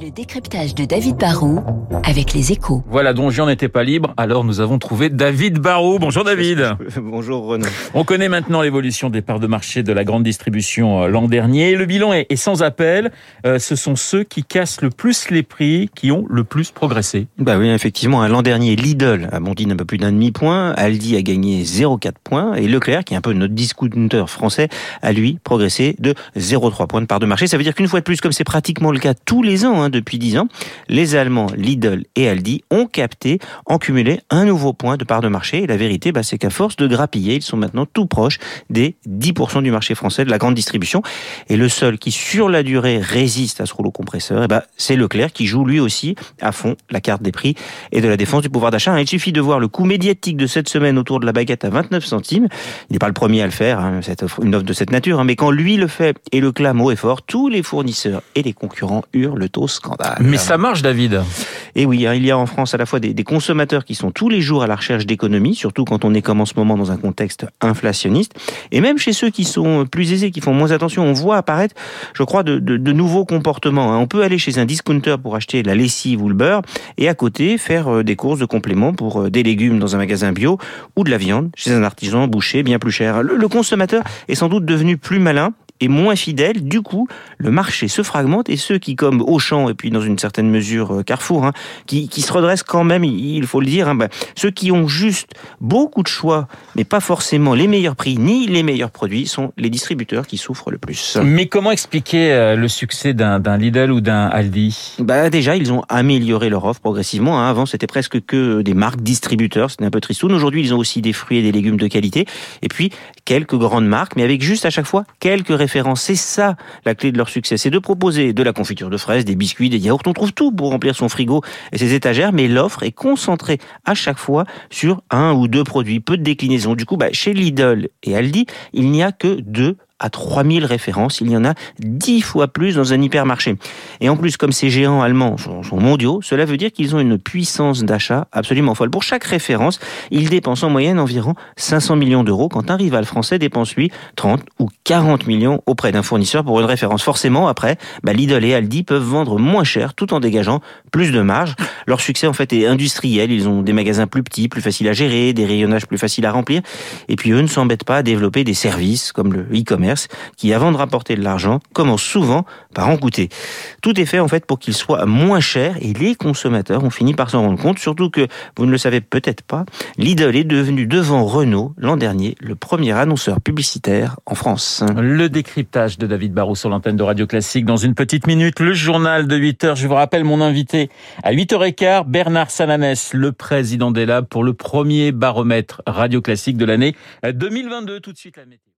Le décryptage de David Barrault avec les échos. Voilà, Donjon n'était pas libre, alors nous avons trouvé David Barrault. Bonjour David. Bonjour Renaud. On connaît maintenant l'évolution des parts de marché de la grande distribution euh, l'an dernier. Le bilan est sans appel. Euh, ce sont ceux qui cassent le plus les prix qui ont le plus progressé. Bah oui, effectivement. Hein, l'an dernier, Lidl a bondi un peu plus d'un demi-point, Aldi a gagné 0,4 points et Leclerc, qui est un peu notre discounter français, a lui progressé de 0,3 points de part de marché. Ça veut dire qu'une fois de plus, comme c'est pratiquement le cas tous les ans, Hein, depuis 10 ans, les Allemands Lidl et Aldi ont capté, en cumulé, un nouveau point de part de marché. Et la vérité, bah, c'est qu'à force de grappiller, ils sont maintenant tout proches des 10% du marché français de la grande distribution. Et le seul qui, sur la durée, résiste à ce rouleau compresseur, eh bah, c'est Leclerc qui joue lui aussi à fond la carte des prix et de la défense du pouvoir d'achat. Il suffit de voir le coût médiatique de cette semaine autour de la baguette à 29 centimes. Il n'est pas le premier à le faire, hein, une offre de cette nature, hein, mais quand lui le fait et le clame haut et fort, tous les fournisseurs et les concurrents hurlent au scandale. Mais ça marche, David. Et oui, hein, il y a en France à la fois des, consommateurs qui sont tous les jours à la recherche d'économie, surtout quand on est comme en ce moment dans un contexte inflationniste, et même chez ceux qui sont plus aisés, qui font moins attention, on voit apparaître, je crois, de, nouveaux comportements. Hein. On peut aller chez un discounter pour acheter la lessive ou le beurre, et à côté faire euh, des courses de compléments pour euh, des légumes dans un magasin bio ou de la viande chez un artisan boucher bien plus cher. le consommateur est sans doute devenu plus malin est moins fidèle. Du coup, le marché se fragmente et ceux qui, comme Auchan et puis dans une certaine mesure euh, Carrefour, hein, qui, qui, se redressent quand même, il faut le dire, hein, ben, ceux qui ont juste beaucoup de choix, mais pas forcément les meilleurs prix ni les meilleurs produits, sont les distributeurs qui souffrent le plus. Mais comment expliquer euh, le succès d'un Lidl ou d'un Aldi? Bah Déjà, ils ont amélioré leur offre progressivement. Hein. Avant, c'était presque que des marques distributeurs, c'était un peu tristoun. Aujourd'hui, ils ont aussi des fruits et des légumes de qualité. Et puis, quelques grandes marques, mais avec juste à chaque fois quelques c'est ça la clé de leur succès, c'est de proposer de la confiture de fraises, des biscuits, des yaourts. On trouve tout pour remplir son frigo et ses étagères, mais l'offre est concentrée à chaque fois sur un ou deux produits, peu de déclinaisons. Du coup, bah, chez Lidl et Aldi, il n'y a que deux à 3000 références. Il y en a 10 fois plus dans un hypermarché. Et en plus, comme ces géants allemands sont, mondiaux, cela veut dire qu'ils ont une puissance d'achat absolument folle. Pour chaque référence, ils dépensent en moyenne environ 500 millions d'euros quand un rival français dépense lui 30 ou 40 millions auprès d'un fournisseur pour une référence. Forcément, après, bah, Lidl et Aldi peuvent vendre moins cher tout en dégageant plus de marge. Leur succès, en fait, est industriel. Ils ont des magasins plus petits, plus faciles à gérer, des rayonnages plus faciles à remplir. Et puis, eux ne s'embêtent pas à développer des services comme le e-commerce qui, avant de rapporter de l'argent, commence souvent par en coûter. Tout est fait en fait pour qu'il soit moins cher et les consommateurs ont fini par s'en rendre compte, surtout que vous ne le savez peut-être pas, Lidl est devenu devant Renault l'an dernier le premier annonceur publicitaire en France. Le décryptage de David Barrault sur l'antenne de Radio Classique dans une petite minute, le journal de 8 heures. Je vous rappelle mon invité à 8h15, Bernard Sananès, le président des Labs pour le premier baromètre Radio Classique de l'année 2022. Tout de suite la météo.